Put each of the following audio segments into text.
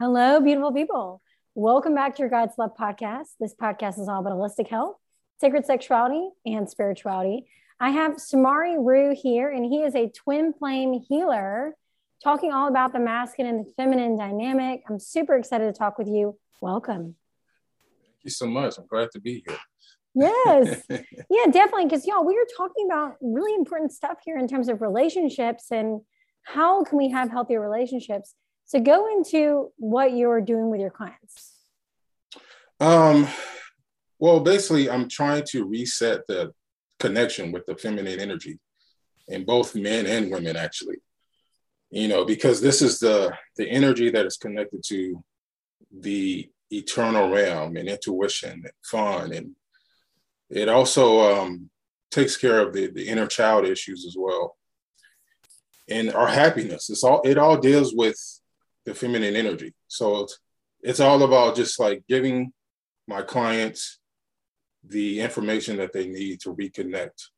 Hello, beautiful people. Welcome back to your God's Love podcast. This podcast is all about holistic health, sacred sexuality, and spirituality. I have Samari Rue here, and he is a twin flame healer talking all about the masculine and the feminine dynamic. I'm super excited to talk with you. Welcome. Thank you so much. I'm glad to be here. Yes. yeah, definitely. Because, y'all, we are talking about really important stuff here in terms of relationships and how can we have healthier relationships. So go into what you're doing with your clients. Um, well, basically, I'm trying to reset the connection with the feminine energy in both men and women, actually. You know, because this is the the energy that is connected to the eternal realm and intuition and fun, and it also um, takes care of the the inner child issues as well, and our happiness. It's all it all deals with the feminine energy. So it's, it's all about just like giving my clients the information that they need to reconnect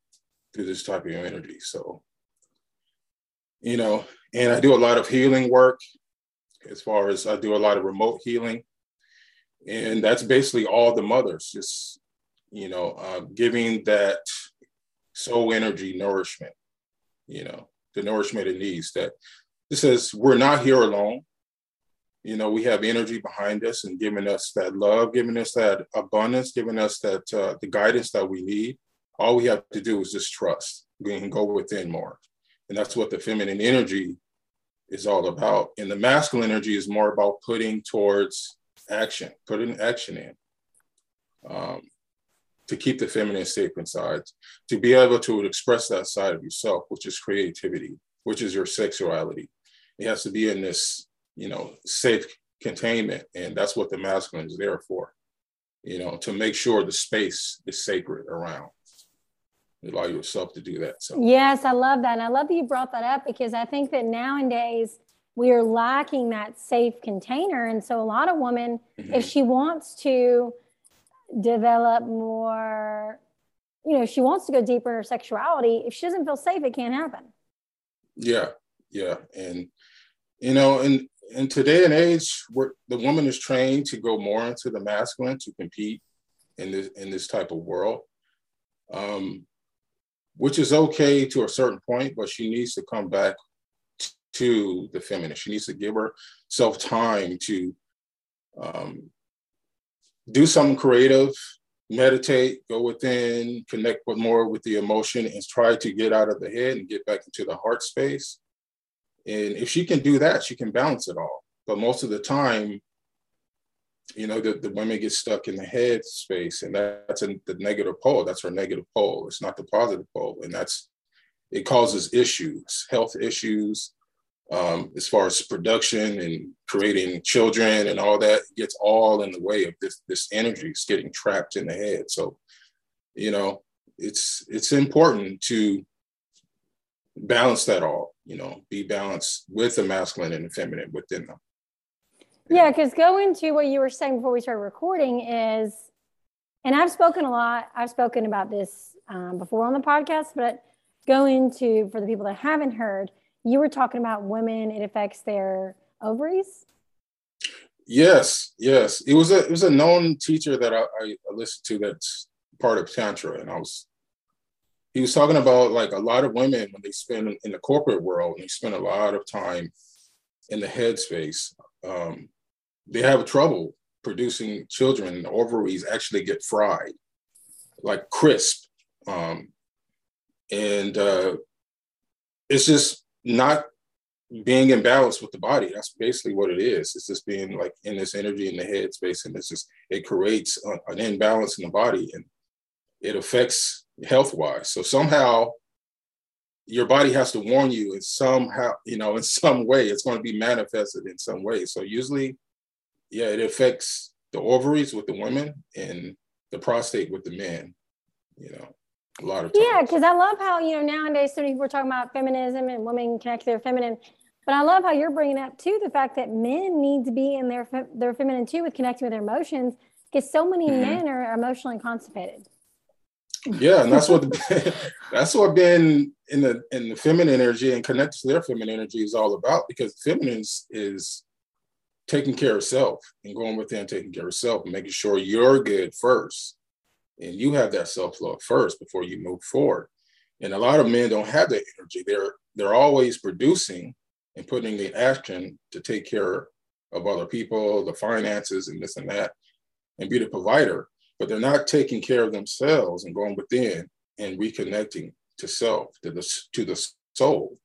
through this type of energy. So, you know, and I do a lot of healing work as far as I do a lot of remote healing. And that's basically all the mothers, just, you know, uh, giving that soul energy nourishment, you know, the nourishment it needs that this says we're not here alone you know we have energy behind us and giving us that love giving us that abundance giving us that uh, the guidance that we need. All we have to do is just trust. We can go within more. And that's what the feminine energy is all about. And the masculine energy is more about putting towards action putting action in um, to keep the feminine safe inside to be able to express that side of yourself which is creativity which is your sexuality. It has to be in this you know, safe containment. And that's what the masculine is there for, you know, to make sure the space is sacred around. Allow yourself to do that. So yes, I love that. And I love that you brought that up because I think that nowadays we are lacking that safe container. And so a lot of women, mm-hmm. if she wants to develop more, you know, she wants to go deeper in her sexuality, if she doesn't feel safe, it can't happen. Yeah, yeah. And you know, and in today and age, where the woman is trained to go more into the masculine to compete in this in this type of world, um, which is okay to a certain point, but she needs to come back to the feminine. She needs to give herself time to um, do something creative, meditate, go within, connect with more with the emotion, and try to get out of the head and get back into the heart space and if she can do that, she can balance it all. But most of the time, you know, the, the women get stuck in the head space, and that's a, the negative pole. That's her negative pole. It's not the positive pole, and that's it causes issues, health issues, um, as far as production and creating children and all that gets all in the way of this this energy is getting trapped in the head. So, you know, it's it's important to balance that all, you know, be balanced with the masculine and the feminine within them. Yeah, because go into what you were saying before we started recording is, and I've spoken a lot, I've spoken about this um, before on the podcast, but go into for the people that haven't heard, you were talking about women, it affects their ovaries. Yes, yes. It was a it was a known teacher that I, I listened to that's part of Tantra, and I was he was talking about like a lot of women when they spend in the corporate world and they spend a lot of time in the headspace, um, they have trouble producing children. The ovaries actually get fried, like crisp, um, and uh, it's just not being in balance with the body. That's basically what it is. It's just being like in this energy in the headspace, and it's just it creates an imbalance in the body, and it affects health wise. So somehow your body has to warn you in somehow, you know, in some way, it's going to be manifested in some way. So usually, yeah, it affects the ovaries with the women and the prostate with the men, you know, a lot of times. Yeah, because I love how, you know, nowadays so many people are talking about feminism and women connect to their feminine. But I love how you're bringing up too the fact that men need to be in their their feminine too with connecting with their emotions because so many mm-hmm. men are emotionally constipated yeah and that's what that's what being in the in the feminine energy and connected to their feminine energy is all about because feminine is taking care of self and going within taking care of self and making sure you're good first and you have that self-love first before you move forward. And a lot of men don't have that energy. They're they're always producing and putting the action to take care of other people the finances and this and that and be the provider but they're not taking care of themselves and going within and reconnecting to self to the to the soul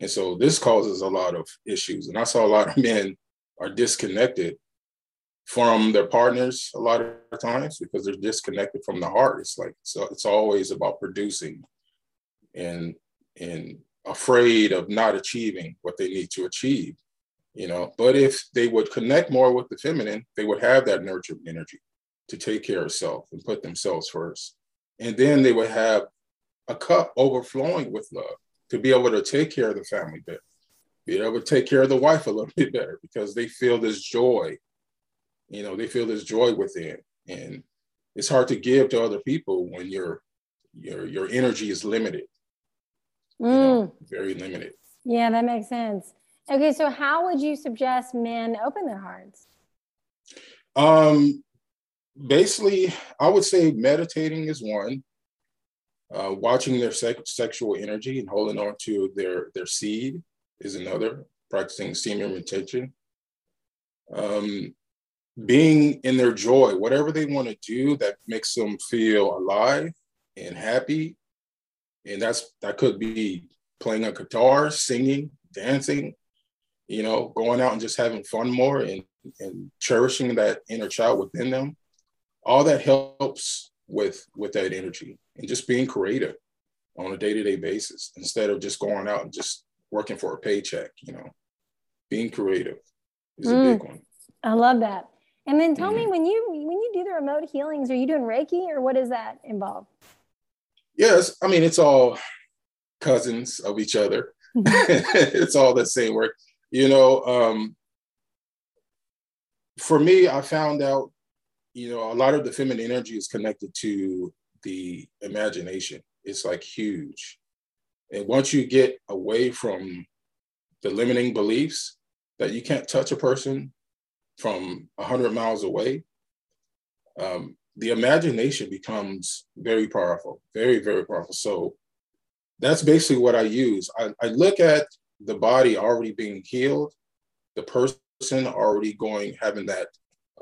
and so this causes a lot of issues and i saw a lot of men are disconnected from their partners a lot of times because they're disconnected from the heart. It's like so it's always about producing and and afraid of not achieving what they need to achieve. You know, but if they would connect more with the feminine, they would have that nurturing energy to take care of self and put themselves first. And then they would have a cup overflowing with love to be able to take care of the family better be able to take care of the wife a little bit better because they feel this joy. You know, they feel this joy within. And it's hard to give to other people when your your your energy is limited. Mm. You know, mm. very limited. Yeah, that makes sense. Okay, so how would you suggest men open their hearts? Um basically, I would say meditating is one. Uh, watching their sexual energy and holding on to their their seed is another, practicing semen retention. Um, being in their joy, whatever they want to do that makes them feel alive and happy. And that's that could be playing a guitar, singing, dancing, you know, going out and just having fun more and, and cherishing that inner child within them. All that helps with with that energy and just being creative on a day-to-day basis instead of just going out and just working for a paycheck, you know, being creative is mm, a big one. I love that. And then tell mm-hmm. me when you when you do the remote healings, are you doing Reiki or what does that involve? Yes, I mean it's all cousins of each other. it's all the same work. You know, um, for me, I found out, you know, a lot of the feminine energy is connected to the imagination. It's like huge. And once you get away from the limiting beliefs that you can't touch a person from 100 miles away, um, the imagination becomes very powerful, very, very powerful. So that's basically what I use. I, I look at the body already being healed, the person already going, having that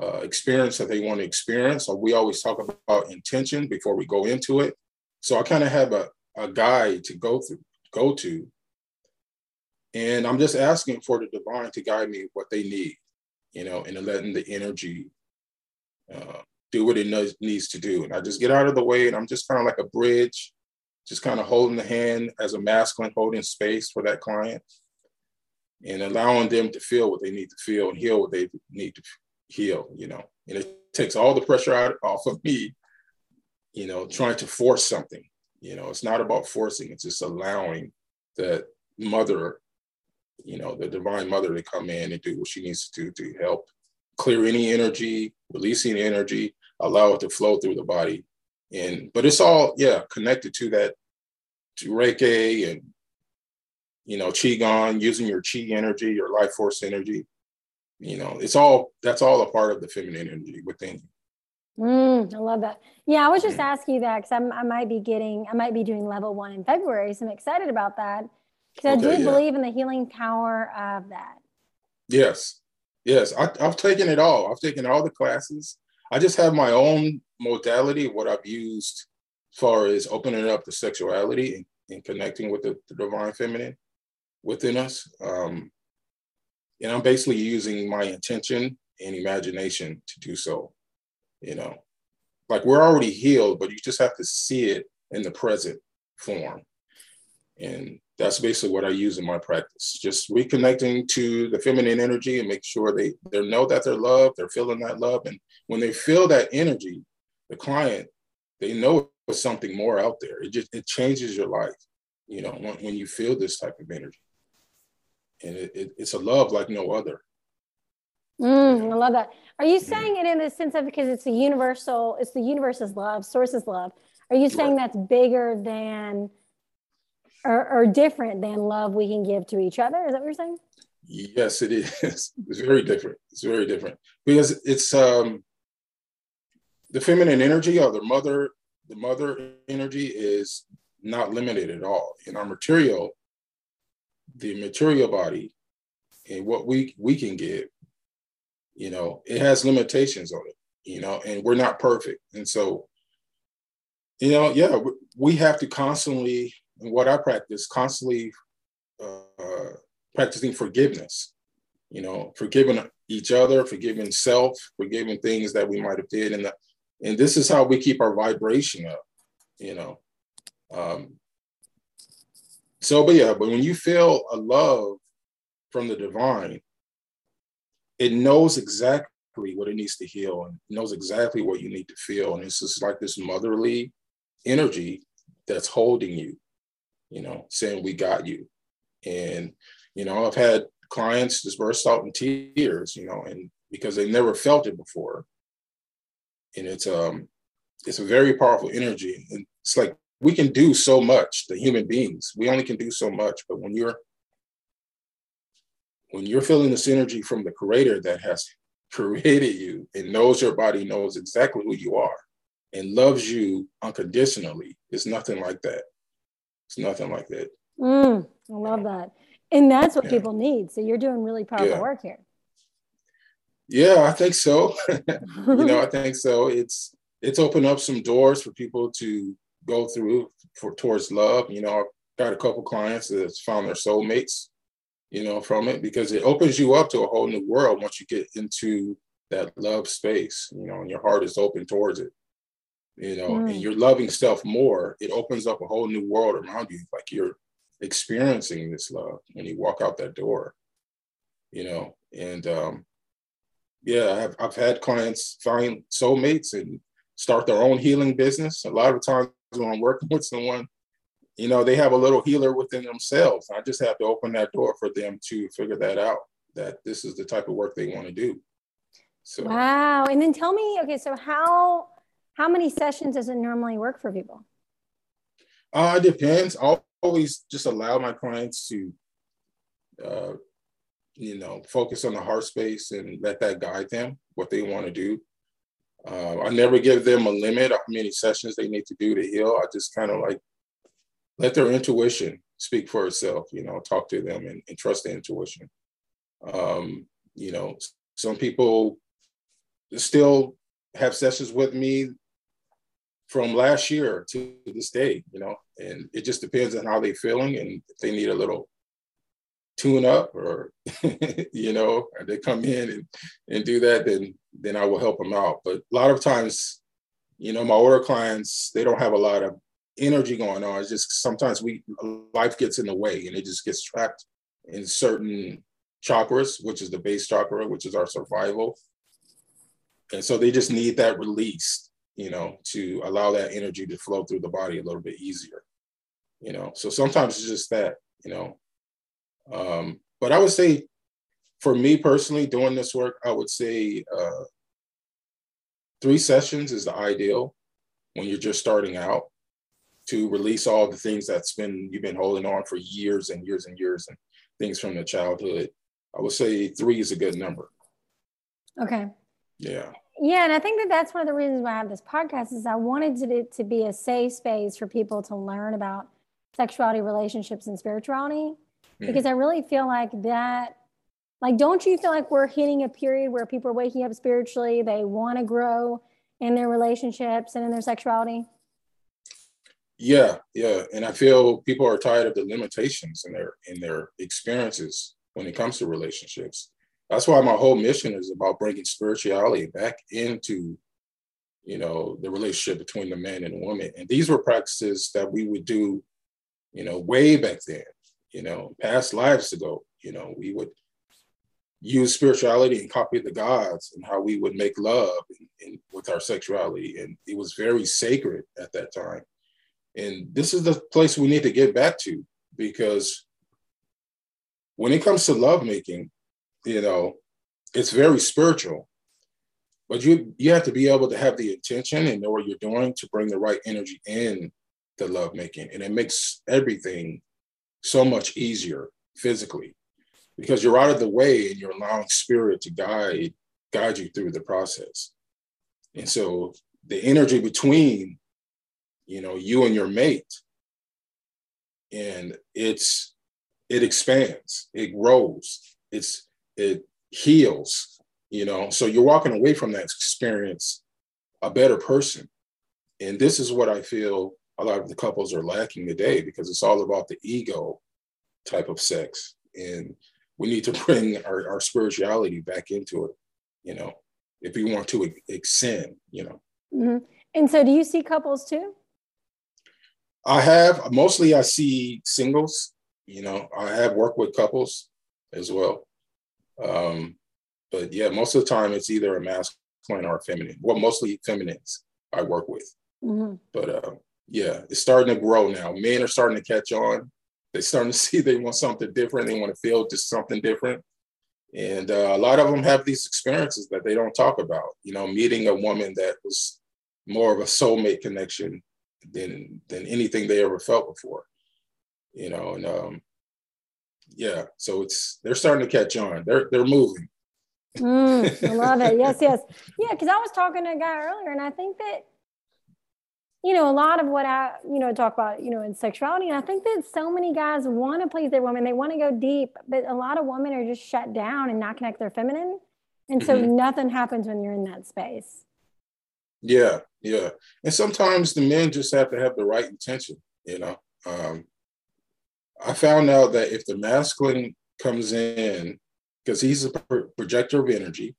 uh, experience that they want to experience. So we always talk about intention before we go into it. So I kind of have a, a guide to go through, go to. And I'm just asking for the divine to guide me what they need, you know, and letting the energy uh, do what it needs to do. And I just get out of the way and I'm just kind of like a bridge, just kind of holding the hand as a masculine, holding space for that client and allowing them to feel what they need to feel and heal what they need to heal, you know. And it takes all the pressure out off of me, you know, trying to force something. You know, it's not about forcing, it's just allowing that mother, you know, the divine mother to come in and do what she needs to do to help clear any energy, releasing energy, allow it to flow through the body. And but it's all, yeah, connected to that to Reiki and you know, Qigong, using your Qi energy, your life force energy. You know, it's all that's all a part of the feminine energy within you. Mm, I love that. Yeah, I was just asking you that because I might be getting, I might be doing level one in February. So I'm excited about that because okay, I do yeah. believe in the healing power of that. Yes. Yes. I, I've taken it all. I've taken all the classes. I just have my own modality, what I've used as far as opening up the sexuality and, and connecting with the, the, divine feminine within us. Um, and I'm basically using my intention and imagination to do so you know. Like we're already healed but you just have to see it in the present form. And that's basically what i use in my practice just reconnecting to the feminine energy and make sure they they know that they're loved they're feeling that love. And when they feel that energy the client they know there's something more out there. It just it changes your life you know when, when you feel this type of energy and it, it, it's a love like no other Mm, I love that. Are you saying it in the sense of because it's a universal, it's the universe's love, source's love? Are you saying that's bigger than or, or different than love we can give to each other? Is that what you're saying? Yes, it is. It's very different. It's very different because it's um the feminine energy or the mother, the mother energy is not limited at all. In our material, the material body and what we we can give, you know, it has limitations on it, you know, and we're not perfect. And so, you know, yeah, we have to constantly, what I practice, constantly uh, practicing forgiveness, you know, forgiving each other, forgiving self, forgiving things that we might have did. And, the, and this is how we keep our vibration up, you know. Um, so, but yeah, but when you feel a love from the divine, it knows exactly what it needs to heal and knows exactly what you need to feel. And it's just like this motherly energy that's holding you, you know, saying, We got you. And, you know, I've had clients just burst out in tears, you know, and because they never felt it before. And it's um it's a very powerful energy. And it's like we can do so much, the human beings. We only can do so much. But when you're when you're feeling this energy from the creator that has created you and knows your body, knows exactly who you are, and loves you unconditionally, it's nothing like that. It's nothing like that. Mm, I love that. And that's what yeah. people need. So you're doing really powerful yeah. work here. Yeah, I think so. you know, I think so. It's it's opened up some doors for people to go through for towards love. You know, I've got a couple clients that's found their soulmates, you know, from it because it opens you up to a whole new world once you get into that love space, you know, and your heart is open towards it. You know, mm. and you're loving stuff more, it opens up a whole new world around you. Like you're experiencing this love when you walk out that door, you know, and um yeah, I've, I've had clients find soulmates and start their own healing business. A lot of times when I'm working with someone, you know, they have a little healer within themselves. I just have to open that door for them to figure that out, that this is the type of work they want to do. So Wow. And then tell me, okay, so how how many sessions does it normally work for people? Uh, it depends. I'll always just allow my clients to uh, you know, focus on the heart space and let that guide them what they want to do. Uh, I never give them a limit of how many sessions they need to do to heal. I just kind of like let their intuition speak for itself, you know, talk to them and, and trust the intuition. Um, you know, some people still have sessions with me from last year to this day, you know, and it just depends on how they're feeling and if they need a little tune up or you know they come in and, and do that then then i will help them out. But a lot of times you know my order clients they don't have a lot of energy going on. It's just sometimes we life gets in the way and it just gets trapped in certain chakras which is the base chakra which is our survival. And so they just need that release you know to allow that energy to flow through the body a little bit easier you know. So sometimes it's just that you know um, but I would say, for me personally, doing this work, I would say uh, three sessions is the ideal when you're just starting out to release all the things that's been you've been holding on for years and years and years and things from the childhood. I would say three is a good number. Okay. Yeah. Yeah, and I think that that's one of the reasons why I have this podcast is I wanted it to be a safe space for people to learn about sexuality, relationships, and spirituality because mm. I really feel like that. Like, don't you feel like we're hitting a period where people are waking up spiritually? They want to grow in their relationships and in their sexuality. Yeah, yeah, and I feel people are tired of the limitations in their in their experiences when it comes to relationships. That's why my whole mission is about bringing spirituality back into, you know, the relationship between the man and the woman. And these were practices that we would do, you know, way back then you know, past lives ago. You know, we would use spirituality and copy the gods and how we would make love and, with our sexuality. And it was very sacred at that time. And this is the place we need to get back to because when it comes to lovemaking, you know, it's very spiritual. But you you have to be able to have the intention and know what you're doing to bring the right energy in the lovemaking. And it makes everything so much easier physically because you're out of the way and you're allowing spirit to guide guide you through the process. And so the energy between, you know, you and your mate, and it's it expands, it grows, it's it heals, you know. So you're walking away from that experience a better person. And this is what I feel a lot of the couples are lacking today because it's all about the ego type of sex. And we need to bring our, our spirituality back into it, you know, if we want to extend, you know. Mm-hmm. And so do you see couples too? I have mostly I see singles, you know, I have worked with couples as well. Um, but yeah, most of the time it's either a masculine or a feminine. Well, mostly feminines I work with. Mm-hmm. But uh, yeah, it's starting to grow now. Men are starting to catch on. They're starting to see they want something different. They want to feel just something different. And uh, a lot of them have these experiences that they don't talk about. You know, meeting a woman that was more of a soulmate connection than than anything they ever felt before. You know, and um, yeah, so it's they're starting to catch on. They're they're moving. Mm, I love it. Yes, yes, yeah. Because I was talking to a guy earlier, and I think that you know, a lot of what I, you know, talk about, you know, in sexuality. And I think that so many guys want to please their women, they want to go deep, but a lot of women are just shut down and not connect their feminine. And so mm-hmm. nothing happens when you're in that space. Yeah, yeah. And sometimes the men just have to have the right intention, you know. Um, I found out that if the masculine comes in, because he's a projector of energy,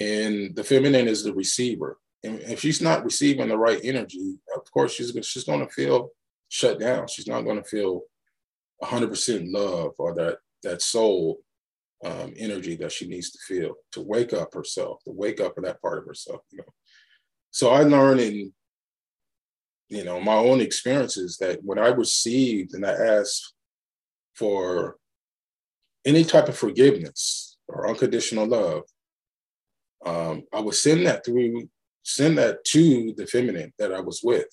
and the feminine is the receiver and if she's not receiving the right energy, of course she's she's going to feel shut down. She's not going to feel 100% love or that that soul um, energy that she needs to feel to wake up herself, to wake up in that part of herself. You know, so I learned in you know my own experiences that when I received and I asked for any type of forgiveness or unconditional love, um, I would send that through send that to the feminine that I was with,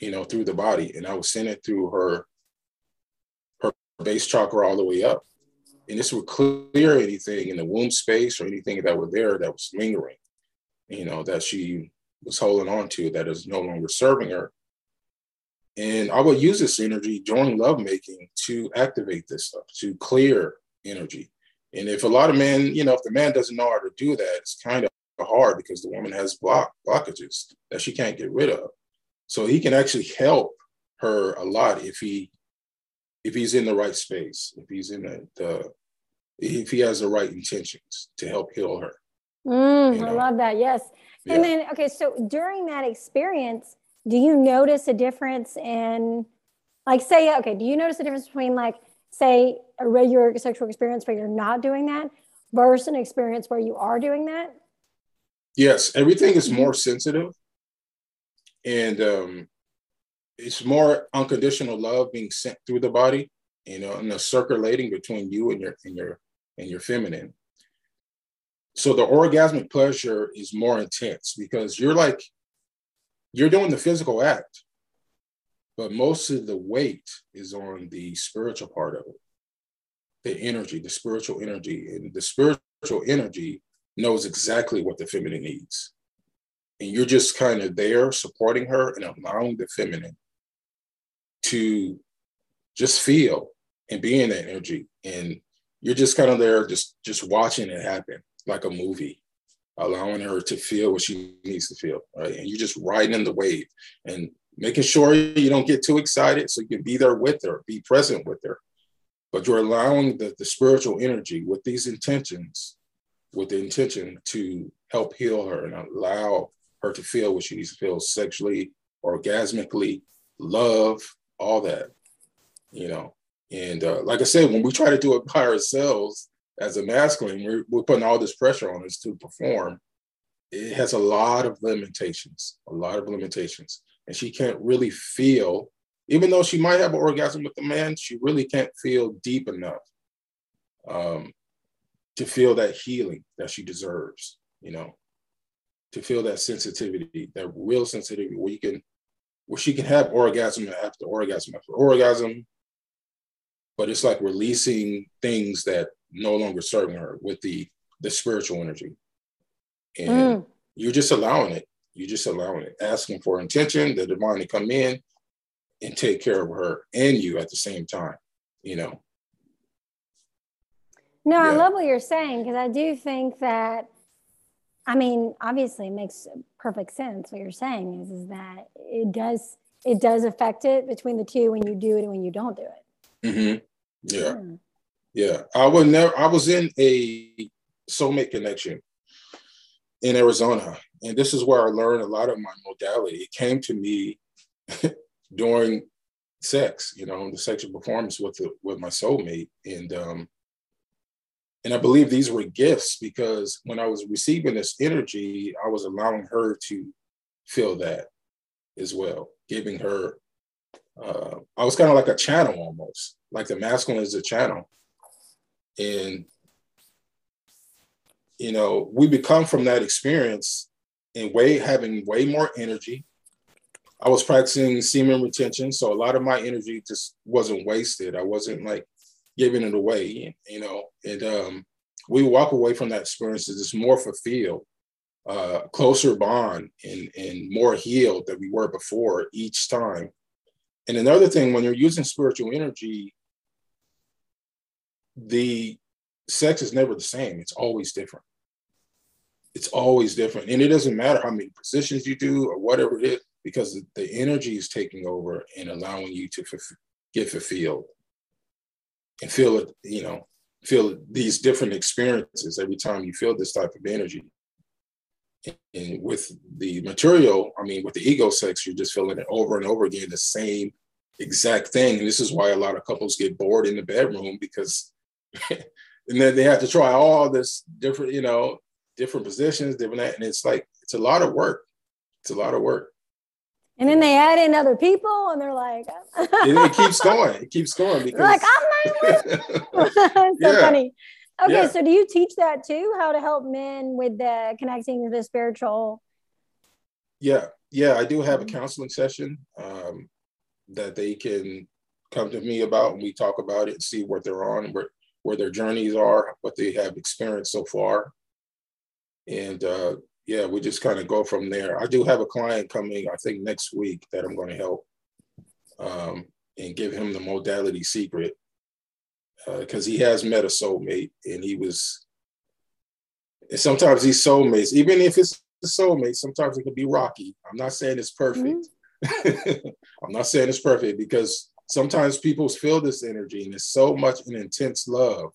you know, through the body. And I would send it through her her base chakra all the way up. And this would clear anything in the womb space or anything that were there that was lingering, you know, that she was holding on to that is no longer serving her. And I would use this energy during lovemaking to activate this stuff, to clear energy. And if a lot of men, you know, if the man doesn't know how to do that, it's kind of hard because the woman has block blockages that she can't get rid of. So he can actually help her a lot if he if he's in the right space, if he's in the, the if he has the right intentions to help heal her. Mm, you know? I love that. Yes. Yeah. And then okay, so during that experience, do you notice a difference in like say okay, do you notice a difference between like say a regular sexual experience where you're not doing that versus an experience where you are doing that? Yes, everything is more sensitive, and um, it's more unconditional love being sent through the body, you know, and the circulating between you and your and your and your feminine. So the orgasmic pleasure is more intense because you're like you're doing the physical act, but most of the weight is on the spiritual part of it, the energy, the spiritual energy, and the spiritual energy knows exactly what the feminine needs. And you're just kind of there supporting her and allowing the feminine to just feel and be in that energy. And you're just kind of there, just just watching it happen like a movie, allowing her to feel what she needs to feel. Right. And you're just riding in the wave and making sure you don't get too excited so you can be there with her, be present with her. But you're allowing the, the spiritual energy with these intentions with the intention to help heal her and allow her to feel what she needs to feel sexually, orgasmically, love, all that, you know. And uh, like I said, when we try to do it by ourselves as a masculine, we're, we're putting all this pressure on us to perform. It has a lot of limitations, a lot of limitations. And she can't really feel, even though she might have an orgasm with the man, she really can't feel deep enough um, to feel that healing that she deserves, you know, to feel that sensitivity, that real sensitivity where you can, where she can have orgasm after orgasm after orgasm, but it's like releasing things that no longer serving her with the the spiritual energy. And mm. you're just allowing it. You're just allowing it, asking for intention, the divine to come in and take care of her and you at the same time, you know. No, yeah. I love what you're saying because I do think that I mean, obviously it makes perfect sense. What you're saying is is that it does it does affect it between the two when you do it and when you don't do it. Mm-hmm. Yeah. Hmm. Yeah. I would never I was in a soulmate connection in Arizona. And this is where I learned a lot of my modality. It came to me during sex, you know, the sexual performance with the, with my soulmate. And um and I believe these were gifts because when I was receiving this energy, I was allowing her to feel that as well, giving her uh, I was kind of like a channel almost, like the masculine is a channel. And, you know, we become from that experience and way having way more energy. I was practicing semen retention, so a lot of my energy just wasn't wasted. I wasn't like giving it away, you know. And um, we walk away from that experience as more fulfilled, uh, closer bond, and and more healed than we were before each time. And another thing, when you're using spiritual energy, the sex is never the same. It's always different. It's always different. And it doesn't matter how many positions you do or whatever it is, because the energy is taking over and allowing you to get fulfilled and feel it, you know, feel these different experiences every time you feel this type of energy. And with the material, I mean, with the ego sex, you're just feeling it over and over again, the same exact thing. And this is why a lot of couples get bored in the bedroom because and then they have to try all this different, you know, different positions, different, and it's like it's a lot of work. It's a lot of work. And then they add in other people, and they're like, it keeps going. It keeps going because like I'm not. so yeah. funny. Okay, yeah. so do you teach that too? How to help men with the connecting to the spiritual? Yeah, yeah, I do have a mm-hmm. counseling session um, that they can come to me about, and we talk about it and see what they're on, where where their journeys are, what they have experienced so far. And uh, yeah, we just kind of go from there. I do have a client coming, I think next week, that I'm going to help um, and give him the modality secret because uh, he has met a soulmate and he was. And sometimes these soulmates, even if it's a soulmate, sometimes it can be rocky. I'm not saying it's perfect. Mm-hmm. I'm not saying it's perfect because sometimes people feel this energy and it's so much an intense love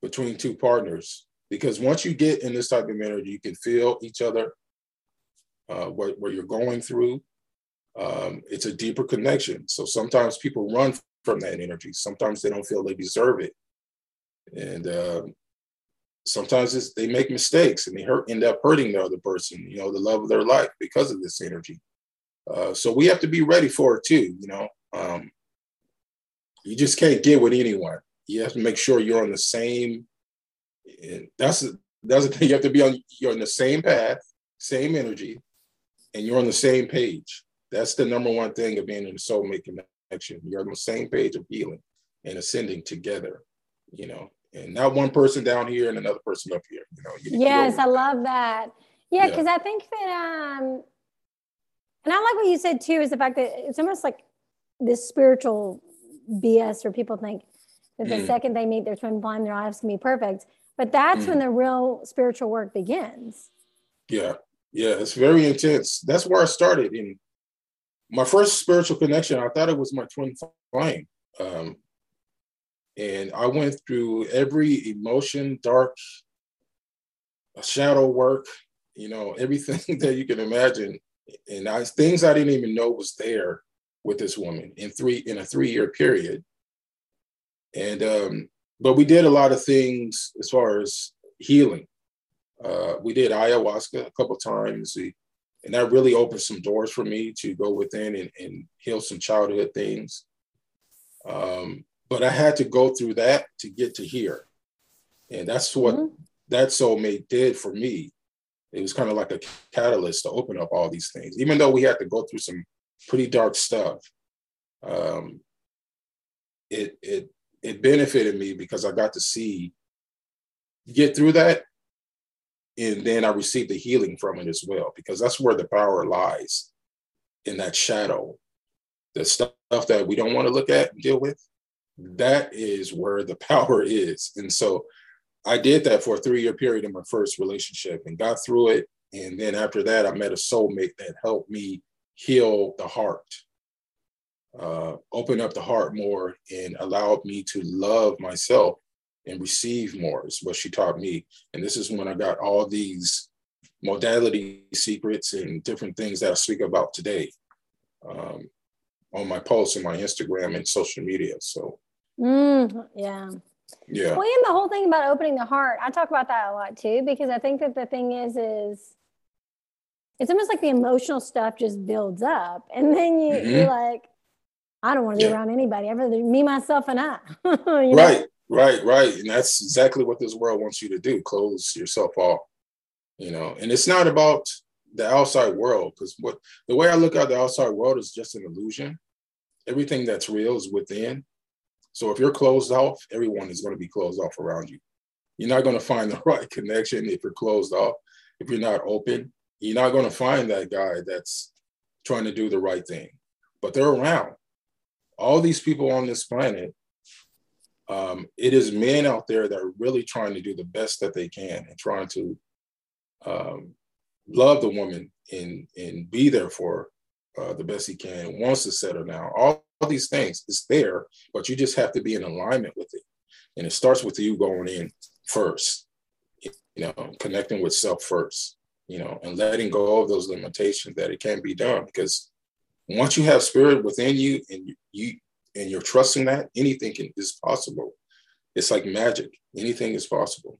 between two partners because once you get in this type of energy you can feel each other uh, what, what you're going through. Um, it's a deeper connection. So sometimes people run from that energy. Sometimes they don't feel they deserve it. And um, sometimes they make mistakes and they hurt end up hurting the other person you know the love of their life because of this energy. Uh, so we have to be ready for it too you know. Um, you just can't get with anyone. You have to make sure you're on the same. That's that's the thing. You have to be on. You're on the same path, same energy, and you're on the same page. That's the number one thing of being in a soulmate connection. You're on the same page of healing and ascending together. You know, and not one person down here and another person up here. You know. You yes, I love that. Yeah, because yeah. I think that um, and I like what you said too is the fact that it's almost like this spiritual BS where people think that the mm. second they meet their twin flame, their lives can be perfect. But that's mm. when the real spiritual work begins. Yeah. Yeah. It's very intense. That's where I started. In my first spiritual connection, I thought it was my twin flame. Um, and I went through every emotion, dark, shadow work, you know, everything that you can imagine. And I, things I didn't even know was there with this woman in three in a three year period. And um, but we did a lot of things as far as healing. Uh, we did ayahuasca a couple times, we, and that really opened some doors for me to go within and, and heal some childhood things. Um, but I had to go through that to get to here, and that's what mm-hmm. that soulmate did for me. It was kind of like a catalyst to open up all these things, even though we had to go through some pretty dark stuff. Um, it it it benefited me because I got to see get through that and then I received the healing from it as well because that's where the power lies in that shadow. The stuff that we don't want to look at and deal with that is where the power is. And so I did that for a three year period in my first relationship and got through it. And then after that I met a soulmate that helped me heal the heart uh, open up the heart more and allowed me to love myself and receive more is what she taught me. And this is when i got all these modality secrets and different things that i speak about today um, on my posts and my instagram and social media. So mm, yeah. yeah. Well and the whole thing about opening the heart i talk about that a lot too because i think that the thing is is it's almost like the emotional stuff just builds up. And then you, mm-hmm. you're like I don't want to be yeah. around anybody. I'd rather me, myself, and I. right, right, right. And that's exactly what this world wants you to do. Close yourself off. You know, and it's not about the outside world because what the way I look at the outside world is just an illusion. Everything that's real is within. So if you're closed off, everyone is going to be closed off around you. You're not going to find the right connection if you're closed off. If you're not open, you're not going to find that guy that's trying to do the right thing. But they're around all these people on this planet, um, it is men out there that are really trying to do the best that they can and trying to um, love the woman and and be there for uh, the best he can. Wants to settle down. All, all these things is there, but you just have to be in alignment with it, and it starts with you going in first. You know, connecting with self first. You know, and letting go of those limitations that it can be done because once you have spirit within you and you and you're trusting that, anything can, is possible. It's like magic. Anything is possible.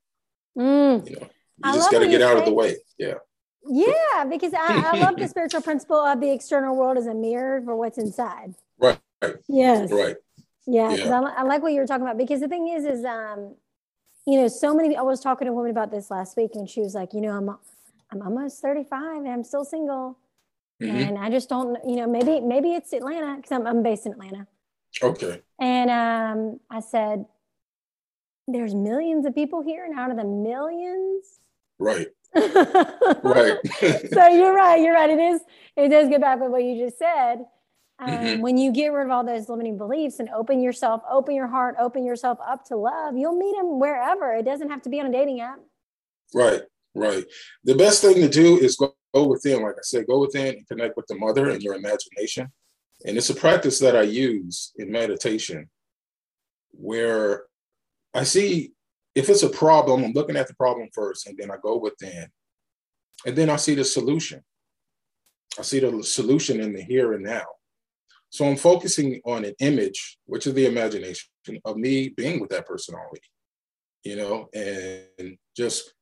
Mm. You know, you I just got to get out of the way. Yeah. Yeah, because I, I love the spiritual principle of the external world as a mirror for what's inside. Right. Yes. Right. Yeah, yeah. I, I like what you were talking about because the thing is, is um, you know, so many. I was talking to a woman about this last week, and she was like, you know, I'm I'm almost 35 and I'm still single. Mm-hmm. And I just don't, you know, maybe maybe it's Atlanta because I'm, I'm based in Atlanta. Okay. And um, I said, there's millions of people here, and out of the millions, right, right. so you're right. You're right. It is. It does get back with what you just said. Um, mm-hmm. When you get rid of all those limiting beliefs and open yourself, open your heart, open yourself up to love, you'll meet them wherever. It doesn't have to be on a dating app. Right. Right. The best thing to do is go, go within. Like I said, go within and connect with the mother and your imagination. And it's a practice that I use in meditation where I see if it's a problem, I'm looking at the problem first, and then I go within. And then I see the solution. I see the solution in the here and now. So I'm focusing on an image, which is the imagination of me being with that person already, you know, and just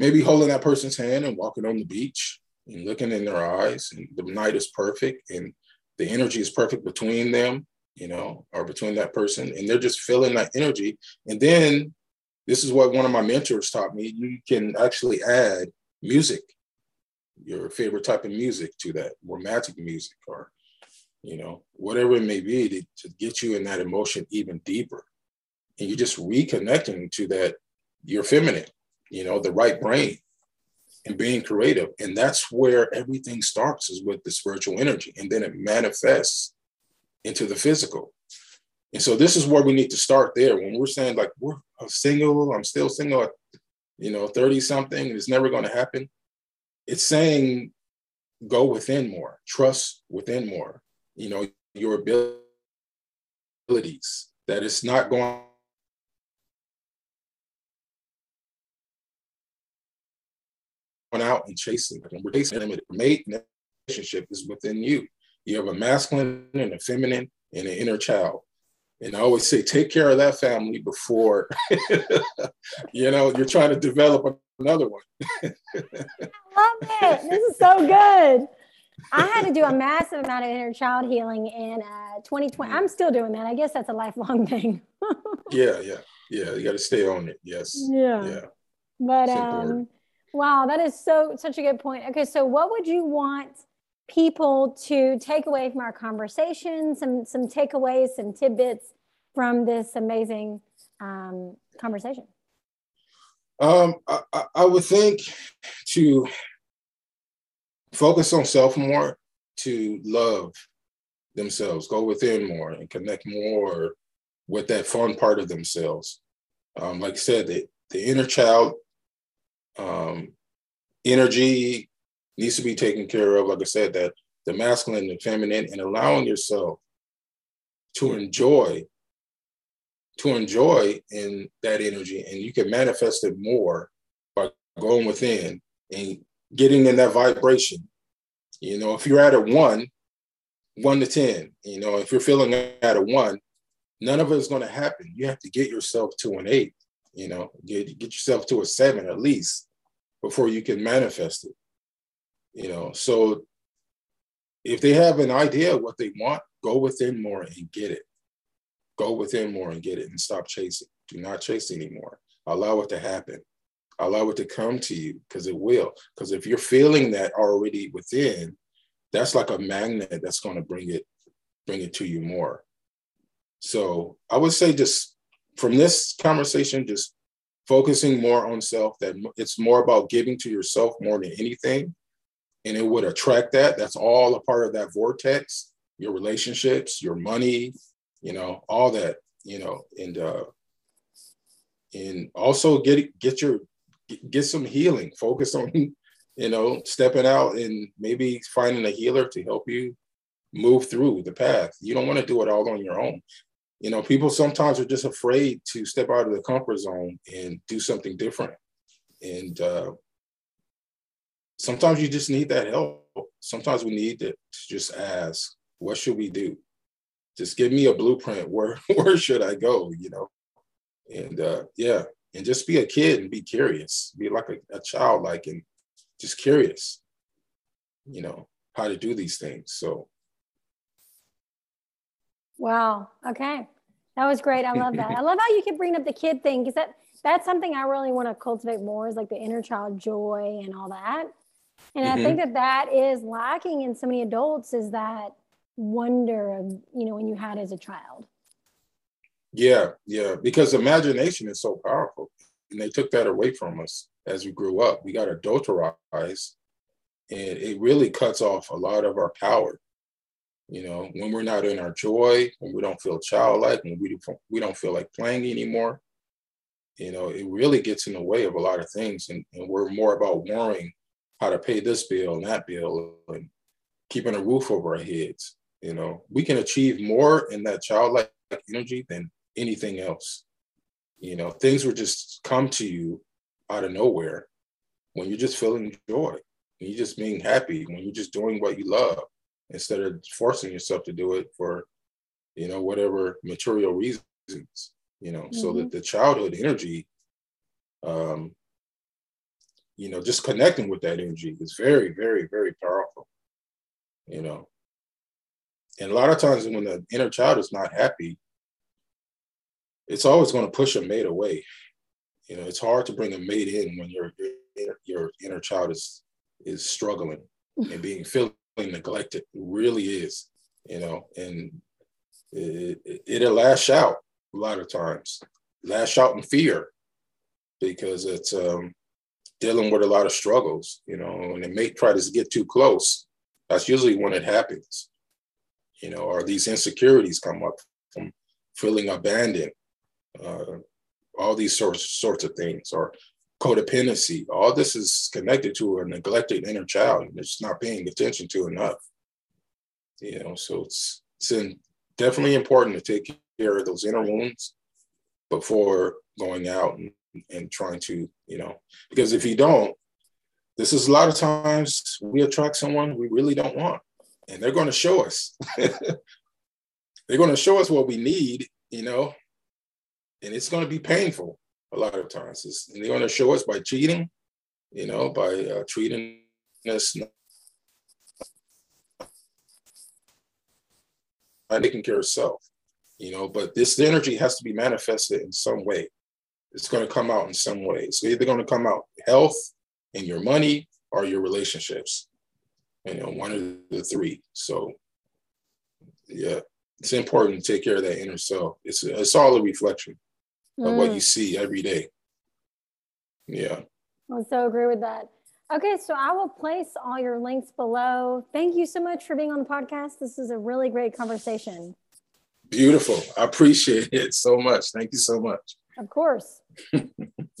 maybe holding that person's hand and walking on the beach and looking in their eyes and the night is perfect and the energy is perfect between them you know or between that person and they're just feeling that energy. And then this is what one of my mentors taught me you can actually add music your favorite type of music to that romantic music or you know whatever it may be to, to get you in that emotion even deeper. And you're just reconnecting to that you're feminine you know, the right brain and being creative. And that's where everything starts is with the spiritual energy. And then it manifests into the physical. And so this is where we need to start there. When we're saying like we're single, I'm still single at you know 30 something, it's never going to happen. It's saying go within more, trust within more, you know, your abilities, that it's not going out and chasing them. We're chasing them. Mate relationship is within you. You have a masculine and a feminine and an inner child. And I always say, take care of that family before, you know, you're trying to develop another one. I love it. This is so good. I had to do a massive amount of inner child healing in uh, 2020. I'm still doing that. I guess that's a lifelong thing. yeah, yeah, yeah. You got to stay on it. Yes. Yeah. Yeah. But um, Wow, that is so such a good point. Okay, so what would you want people to take away from our conversation? Some some takeaways, some tidbits from this amazing um, conversation? Um, I, I would think to focus on self more, to love themselves, go within more, and connect more with that fun part of themselves. Um, like I said, the, the inner child um, energy needs to be taken care of. Like I said, that the masculine and feminine, and allowing yourself to enjoy, to enjoy in that energy, and you can manifest it more by going within and getting in that vibration. You know, if you're at a one, one to 10, you know, if you're feeling at a one, none of it is going to happen. You have to get yourself to an eight, you know, get, get yourself to a seven at least before you can manifest it. You know, so if they have an idea of what they want, go within more and get it. Go within more and get it and stop chasing. Do not chase anymore. Allow it to happen. Allow it to come to you because it will. Because if you're feeling that already within, that's like a magnet that's going to bring it bring it to you more. So I would say just from this conversation, just focusing more on self, that it's more about giving to yourself more than anything. And it would attract that. That's all a part of that vortex, your relationships, your money, you know, all that, you know, and uh and also get get your get some healing. Focus on, you know, stepping out and maybe finding a healer to help you move through the path. You don't want to do it all on your own you know, people sometimes are just afraid to step out of the comfort zone and do something different. And uh, sometimes you just need that help. Sometimes we need to just ask, what should we do? Just give me a blueprint. Where where should I go? You know, and uh, yeah, and just be a kid and be curious. Be like a, a child, like and just curious. You know how to do these things. So Wow. Okay. That was great. I love that. I love how you keep bringing up the kid thing because that that's something I really want to cultivate more is like the inner child joy and all that. And mm-hmm. I think mm-hmm. that that is lacking in so many adults is that wonder of, you know, when you had as a child. Yeah, yeah, because imagination is so powerful. And they took that away from us as we grew up. We got adulterized and it really cuts off a lot of our power you know, when we're not in our joy, when we don't feel childlike, when we, we don't feel like playing anymore, you know, it really gets in the way of a lot of things. And, and we're more about worrying how to pay this bill and that bill and keeping a roof over our heads. You know, we can achieve more in that childlike energy than anything else. You know, things will just come to you out of nowhere when you're just feeling joy, when you're just being happy, when you're just doing what you love instead of forcing yourself to do it for, you know, whatever material reasons, you know, mm-hmm. so that mm-hmm. the childhood energy, um, you know, just connecting with that energy is very, very, very powerful, you know. And a lot of times when the inner child is not happy, it's always going to push a mate away. You know, it's hard to bring a mate in when your your, your inner child is is struggling and being feeling neglected. It really is, you know, and it, it, it'll lash out a lot of times, lash out in fear because it's um, dealing with a lot of struggles, you know, and it may try to get too close. That's usually when it happens, you know, or these insecurities come up from feeling abandoned, uh, all these sorts sorts of things, or codependency. All this is connected to a neglected inner child and it's not paying attention to enough. You know, so it's it's in, definitely important to take care of those inner wounds before going out and, and trying to, you know, because if you don't, this is a lot of times we attract someone we really don't want, and they're going to show us. they're going to show us what we need, you know, and it's going to be painful a lot of times. It's, they're going to show us by cheating, you know, by uh, treating us not taking care of self, you know. But this energy has to be manifested in some way. It's going to come out in some way. It's either going to come out health and your money or your relationships. You know, one of the three. So, yeah, it's important to take care of that inner self. It's it's all a reflection of what you Mm. see every day. Yeah. I so agree with that. Okay, so I will place all your links below. Thank you so much for being on the podcast. This is a really great conversation. Beautiful. I appreciate it so much. Thank you so much. Of course.